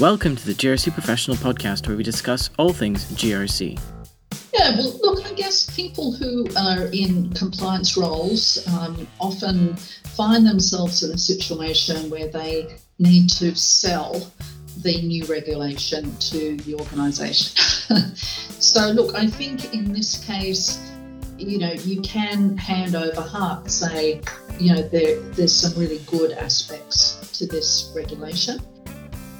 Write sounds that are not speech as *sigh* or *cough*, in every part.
Welcome to the GRC Professional Podcast, where we discuss all things GRC. Yeah, well, look, I guess people who are in compliance roles um, often find themselves in a situation where they need to sell the new regulation to the organisation. *laughs* so, look, I think in this case, you know, you can hand over heart, say, you know, there, there's some really good aspects to this regulation.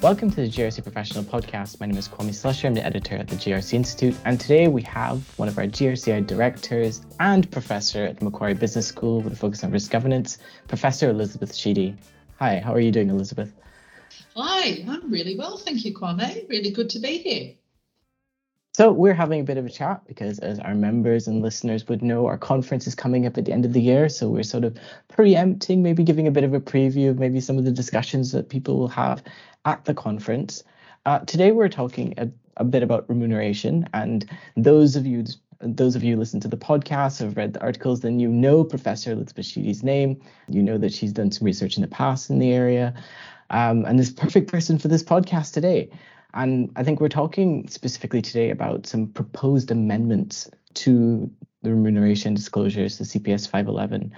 Welcome to the GRC Professional Podcast. My name is Kwame Slusher. I'm the editor at the GRC Institute, and today we have one of our GRCI directors and professor at the Macquarie Business School with a focus on risk governance, Professor Elizabeth Sheedy. Hi, how are you doing, Elizabeth? Hi, I'm really well, thank you, Kwame. Really good to be here. So we're having a bit of a chat because, as our members and listeners would know, our conference is coming up at the end of the year. So we're sort of preempting, maybe giving a bit of a preview of maybe some of the discussions that people will have at the conference. Uh, today we're talking a, a, bit about remuneration, and those of you those of you who listen to the podcast have read the articles, then you know Professor Sheedy's name. You know that she's done some research in the past in the area, um, and is perfect person for this podcast today. And I think we're talking specifically today about some proposed amendments to the remuneration disclosures, the CPS 511.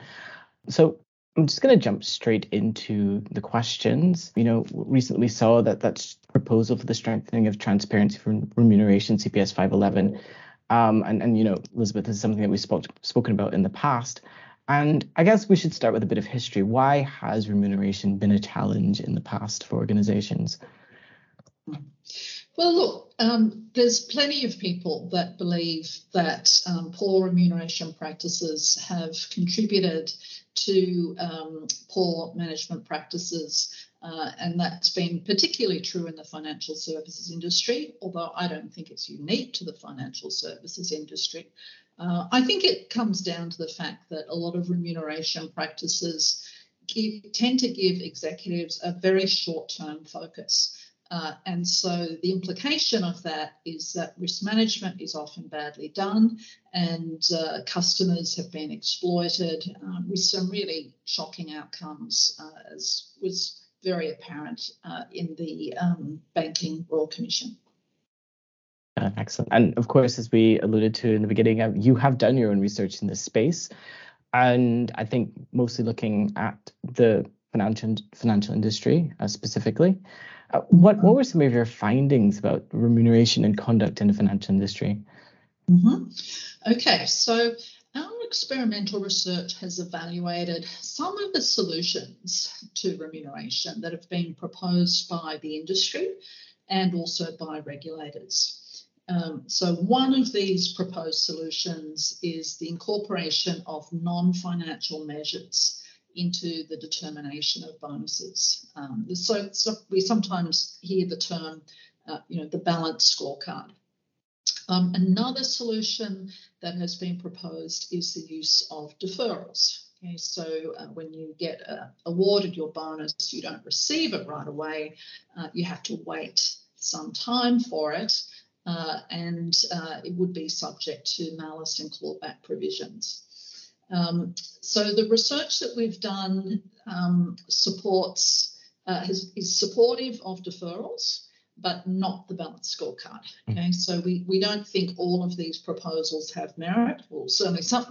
So I'm just going to jump straight into the questions. You know, recently saw that that proposal for the strengthening of transparency for remuneration, CPS 511. Um, and, and, you know, Elizabeth, this is something that we've spoke, spoken about in the past. And I guess we should start with a bit of history. Why has remuneration been a challenge in the past for organizations? Well, look, um, there's plenty of people that believe that um, poor remuneration practices have contributed to um, poor management practices. Uh, and that's been particularly true in the financial services industry, although I don't think it's unique to the financial services industry. Uh, I think it comes down to the fact that a lot of remuneration practices give, tend to give executives a very short term focus. Uh, and so the implication of that is that risk management is often badly done and uh, customers have been exploited um, with some really shocking outcomes, uh, as was very apparent uh, in the um, Banking Royal Commission. Uh, excellent. And of course, as we alluded to in the beginning, you have done your own research in this space. And I think mostly looking at the financial financial industry specifically. Uh, what what were some of your findings about remuneration and conduct in the financial industry? Mm-hmm. Okay, so our experimental research has evaluated some of the solutions to remuneration that have been proposed by the industry and also by regulators. Um, so, one of these proposed solutions is the incorporation of non financial measures into the determination of bonuses. Um, so, so, we sometimes hear the term, uh, you know, the balanced scorecard. Um, another solution that has been proposed is the use of deferrals. Okay, so uh, when you get uh, awarded your bonus, you don't receive it right away. Uh, you have to wait some time for it, uh, and uh, it would be subject to malus and clawback provisions. Um, so the research that we've done um, supports uh, has, is supportive of deferrals, but not the balanced scorecard. Hmm. Okay, so we we don't think all of these proposals have merit. Well, certainly some.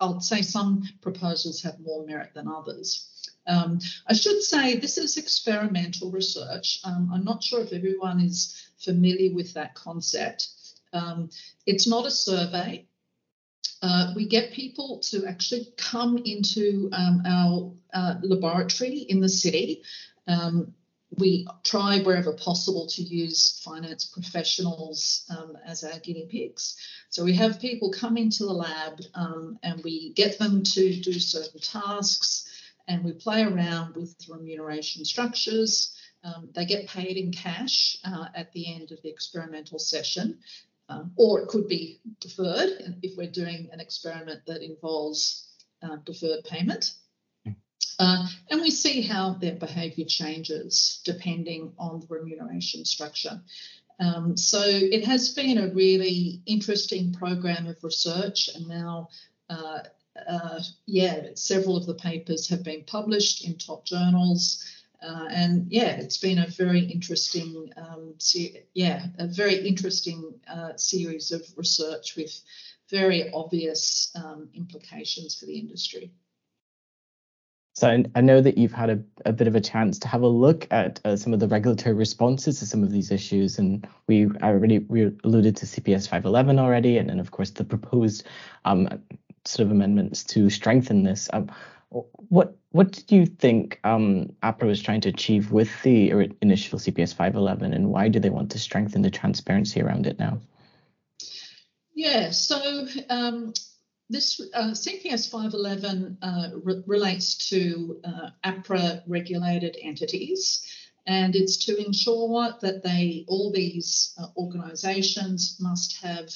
I'll say some proposals have more merit than others. Um, I should say this is experimental research. Um, I'm not sure if everyone is familiar with that concept. Um, it's not a survey. Uh, we get people to actually come into um, our uh, laboratory in the city. Um, we try wherever possible to use finance professionals um, as our guinea pigs. So we have people come into the lab um, and we get them to do certain tasks and we play around with the remuneration structures. Um, they get paid in cash uh, at the end of the experimental session um, or it could be deferred if we're doing an experiment that involves uh, deferred payment. Hmm. Uh, and we see how their behaviour changes depending on the remuneration structure. Um, so it has been a really interesting program of research, and now, uh, uh, yeah, several of the papers have been published in top journals. Uh, and yeah, it's been a very interesting, um, se- yeah, a very interesting uh, series of research with very obvious um, implications for the industry. So I, know that you've had a, a, bit of a chance to have a look at uh, some of the regulatory responses to some of these issues, and we already we alluded to CPS 511 already, and then of course the proposed um, sort of amendments to strengthen this. Um, what what did you think um, APRA was trying to achieve with the initial CPS 511, and why do they want to strengthen the transparency around it now? Yeah, so um, this uh, CPS 511 uh, re- relates to uh, APRA regulated entities, and it's to ensure that they all these uh, organisations must have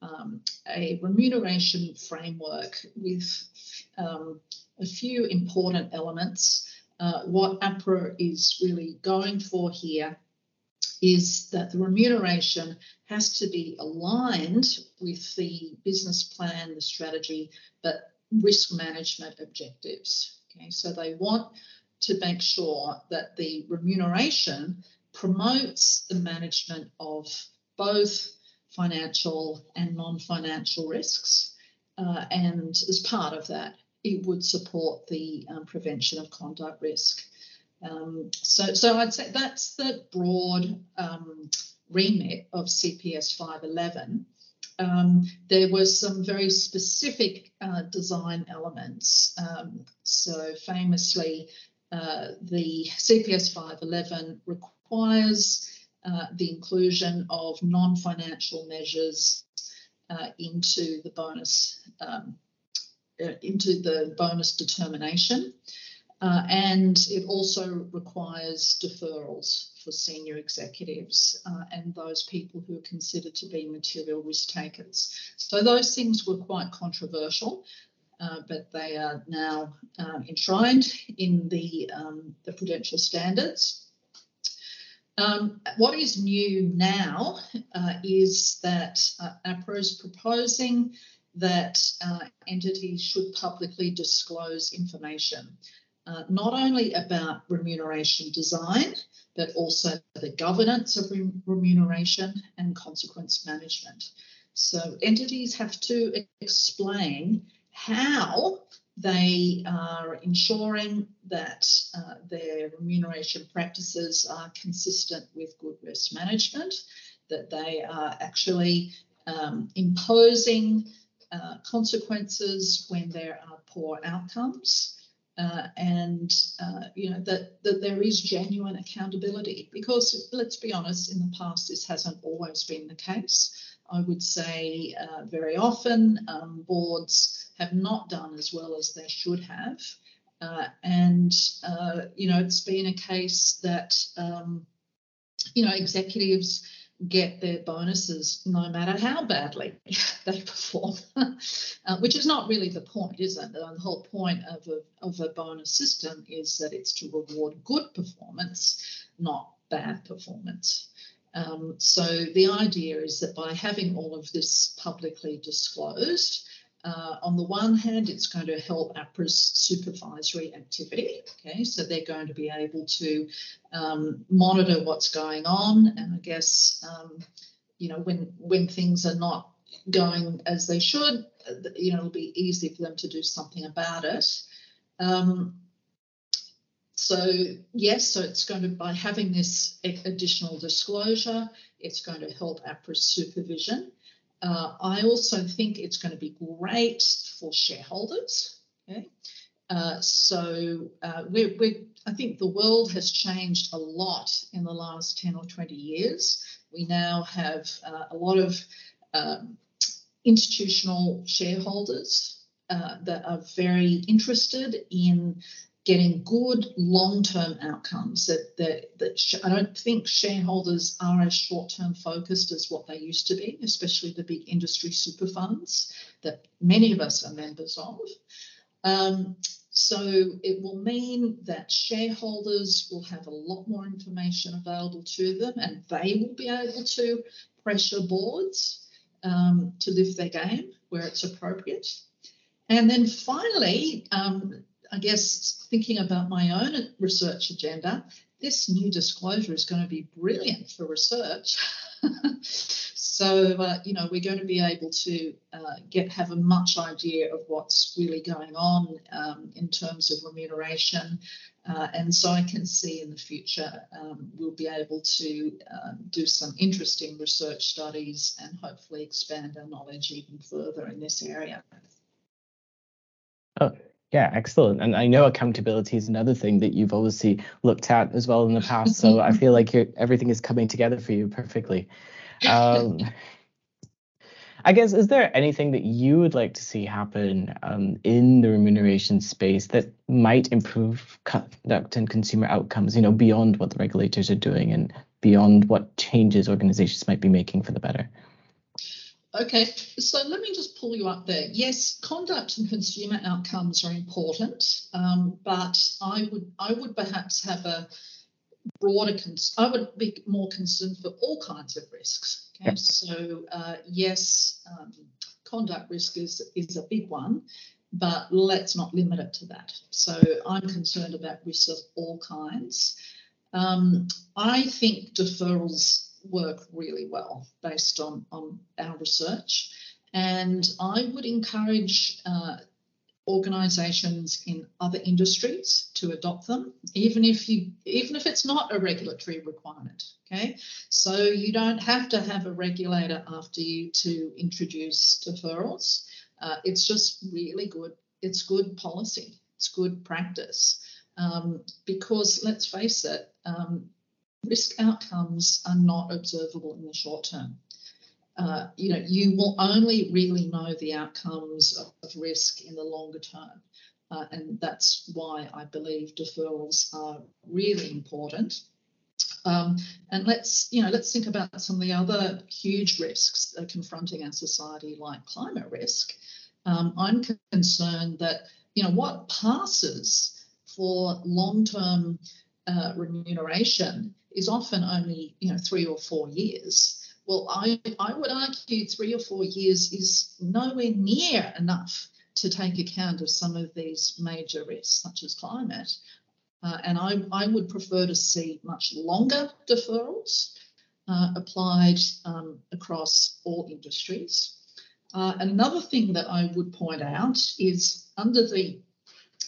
um, a remuneration framework with um, a few important elements. Uh, what APRA is really going for here is that the remuneration has to be aligned with the business plan, the strategy, but risk management objectives. Okay, so they want to make sure that the remuneration promotes the management of both financial and non financial risks. Uh, and as part of that, it would support the um, prevention of conduct risk. Um, so, so I'd say that's the broad um, remit of CPS 511. Um, there were some very specific uh, design elements. Um, so, famously, uh, the CPS 511 requires uh, the inclusion of non financial measures uh, into the bonus. Um, uh, into the bonus determination. Uh, and it also requires deferrals for senior executives uh, and those people who are considered to be material risk takers. So those things were quite controversial, uh, but they are now uh, enshrined in the, um, the prudential standards. Um, what is new now uh, is that APRA is proposing that entities should publicly disclose information uh, not only about remuneration design, but also the governance of remuneration and consequence management. So entities have to explain how they are ensuring that uh, their remuneration practices are consistent with good risk management, that they are actually um, imposing uh, consequences when there are poor outcomes, uh, and uh, you know that that there is genuine accountability. Because let's be honest in the past this hasn't always been the case. I would say uh, very often um, boards have not done as well as they should have uh, and uh, you know it's been a case that um, you know executives get their bonuses no matter how badly *laughs* they perform, *laughs* uh, which is not really the point, is it? The whole point of a, of a bonus system is that it's to reward good performance, not bad performance. Um, so the idea is that by having all of this publicly disclosed, uh, on the one hand, it's going to help APRA's supervisory activity. Okay, so they're going to be able to um, monitor what's going on, and I guess um, you know when when things are not going as they should, you know it'll be easy for them to do something about it. Um, so yes, so it's going to by having this additional disclosure, it's going to help APRA's supervision. Uh, I also think it's going to be great for shareholders. Okay. Uh, so uh, we're, we're, I think the world has changed a lot in the last 10 or 20 years. We now have uh, a lot of um, institutional shareholders uh, that are very interested in getting good long-term outcomes that, that, that sh- I don't think shareholders are as short-term focused as what they used to be, especially the big industry super funds that many of us are members of. Um, so it will mean that shareholders will have a lot more information available to them and they will be able to pressure boards um, to lift their game where it's appropriate. And then finally, um, I guess thinking about my own research agenda, this new disclosure is going to be brilliant for research. *laughs* so, uh, you know, we're going to be able to uh, get have a much idea of what's really going on um, in terms of remuneration. Uh, and so I can see in the future um, we'll be able to um, do some interesting research studies and hopefully expand our knowledge even further in this area. Oh, yeah, excellent. And I know accountability is another thing that you've obviously looked at as well in the past. So I feel like everything is coming together for you perfectly. Um, I guess, is there anything that you would like to see happen um, in the remuneration space that might improve conduct and consumer outcomes, you know, beyond what the regulators are doing and beyond what changes organizations might be making for the better? Okay, so let me just pull you up there. Yes, conduct and consumer outcomes are important, um, but I would I would perhaps have a broader. Cons- I would be more concerned for all kinds of risks. Okay, yep. so uh, yes, um, conduct risk is is a big one, but let's not limit it to that. So I'm concerned about risks of all kinds. Um, I think deferrals work really well based on, on our research. And I would encourage uh, organisations in other industries to adopt them, even if you even if it's not a regulatory requirement. Okay, so you don't have to have a regulator after you to introduce deferrals. Uh, it's just really good. It's good policy. It's good practice. Um, because let's face it, um, risk outcomes are not observable in the short term. Uh, you know, you will only really know the outcomes of, of risk in the longer term. Uh, and that's why I believe deferrals are really important. Um, and let's, you know, let's think about some of the other huge risks that are confronting our society, like climate risk. Um, I'm concerned that, you know, what passes for long-term uh, remuneration is often only you know three or four years. Well, I, I would argue three or four years is nowhere near enough to take account of some of these major risks, such as climate. Uh, and I, I would prefer to see much longer deferrals uh, applied um, across all industries. Uh, another thing that I would point out is under the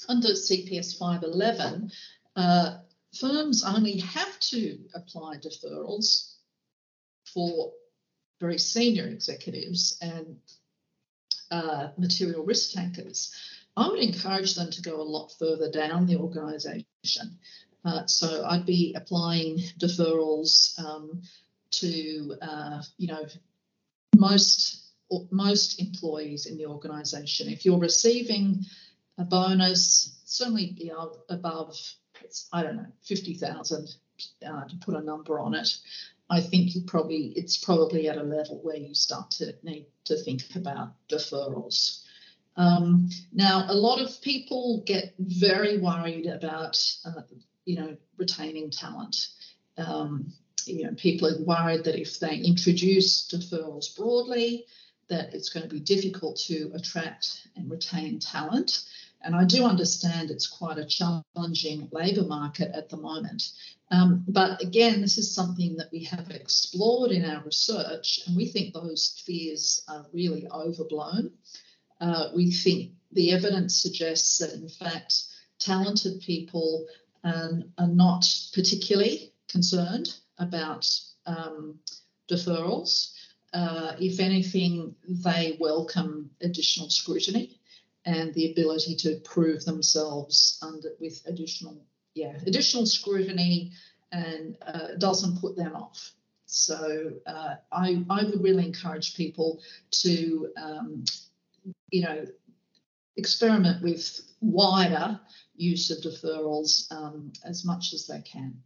under CPS 511, uh, firms only have to apply deferrals for very senior executives and uh, material risk takers. I would encourage them to go a lot further down the organisation. Uh, so I'd be applying deferrals um, to, uh, you know, most most employees in the organisation. If you're receiving a bonus, certainly be above it's I don't know fifty thousand uh, to put a number on it. I think you probably it's probably at a level where you start to need to think about deferrals. Um, now, a lot of people get very worried about uh, you know retaining talent. Um, you know, people are worried that if they introduce deferrals broadly, that it's going to be difficult to attract and retain talent. And I do understand it's quite a challenging labour market at the moment. Um, but again, this is something that we have explored in our research, and we think those fears are really overblown. Uh, we think the evidence suggests that, in fact, talented people um, are not particularly concerned about um, deferrals. Uh, if anything, they welcome additional scrutiny and the ability to prove themselves under with additional yeah additional scrutiny and uh, doesn't put them off. So uh, I I would really encourage people to um, you know experiment with wider use of deferrals um, as much as they can.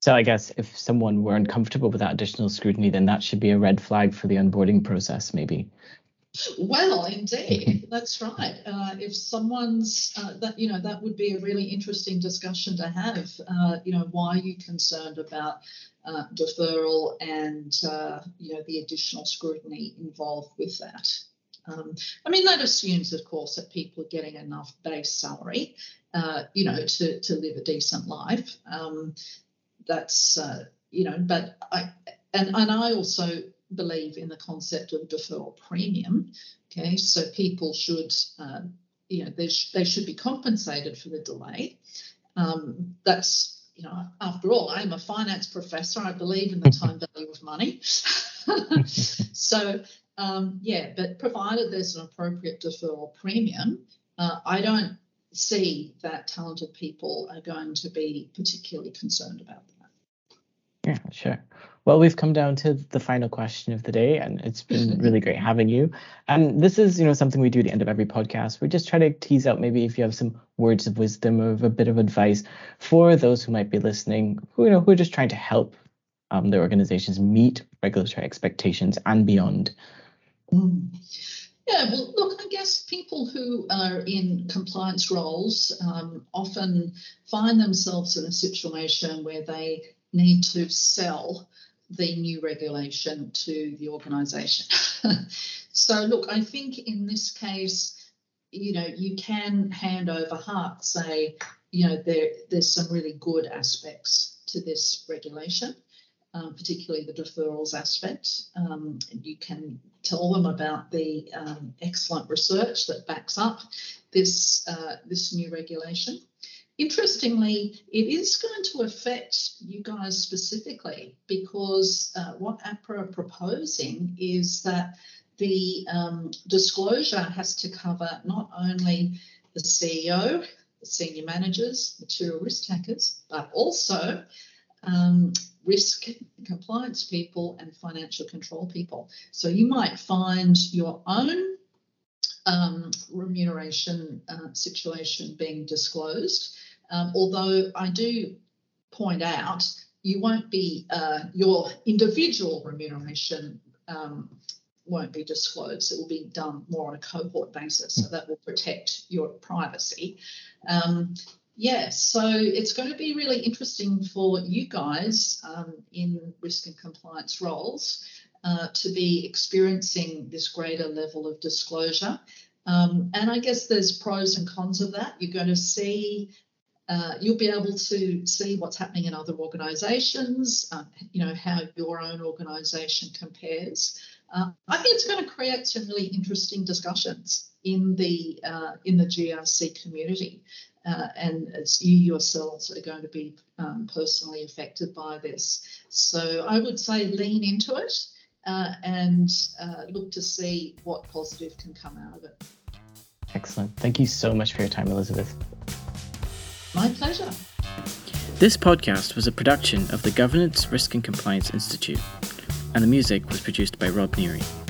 So I guess if someone were uncomfortable with that additional scrutiny, then that should be a red flag for the onboarding process, maybe. Well, indeed, *laughs* that's right. Uh, if someone's uh, that you know that would be a really interesting discussion to have. Uh, you know, why are you concerned about uh, deferral and uh, you know the additional scrutiny involved with that? Um, I mean, that assumes, of course, that people are getting enough base salary, uh, you know, to, to live a decent life. Um, that's, uh, you know, but I, and, and I also believe in the concept of deferral premium. Okay, so people should, uh, you know, they, sh- they should be compensated for the delay. Um, that's, you know, after all, I'm a finance professor. I believe in the time *laughs* value of money. *laughs* so, um, yeah, but provided there's an appropriate deferral premium, uh, I don't see that talented people are going to be particularly concerned about that. Yeah, sure. Well, we've come down to the final question of the day, and it's been *laughs* really great having you. And this is, you know, something we do at the end of every podcast. We just try to tease out maybe if you have some words of wisdom or a bit of advice for those who might be listening, who you know, who are just trying to help um, their organizations meet regulatory expectations and beyond. Mm. Yeah, well, look, I guess people who are in compliance roles um, often find themselves in a situation where they need to sell the new regulation to the organisation. *laughs* so, look, I think in this case, you know, you can hand over heart say, you know, there there's some really good aspects to this regulation. Um, particularly the deferrals aspect. Um, you can tell them about the um, excellent research that backs up this uh, this new regulation. Interestingly, it is going to affect you guys specifically because uh, what APRA are proposing is that the um, disclosure has to cover not only the CEO, the senior managers, material risk takers, but also um, risk compliance people and financial control people. So you might find your own um, remuneration uh, situation being disclosed um, although I do point out you won't be uh, your individual remuneration um, won't be disclosed. It will be done more on a cohort basis, so that will protect your privacy. Um, yeah, so it's going to be really interesting for you guys um, in risk and compliance roles uh, to be experiencing this greater level of disclosure. Um, and I guess there's pros and cons of that. You're going to see uh, you'll be able to see what's happening in other organisations, um, you know, how your own organisation compares. Uh, I think it's going to create some really interesting discussions in the uh, in the GRC community, uh, and as you yourselves are going to be um, personally affected by this. So I would say lean into it uh, and uh, look to see what positive can come out of it. Excellent. Thank you so much for your time, Elizabeth. My pleasure. This podcast was a production of the Governance, Risk and Compliance Institute, and the music was produced by Rob Neary.